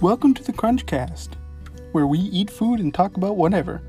Welcome to the Crunchcast, where we eat food and talk about whatever.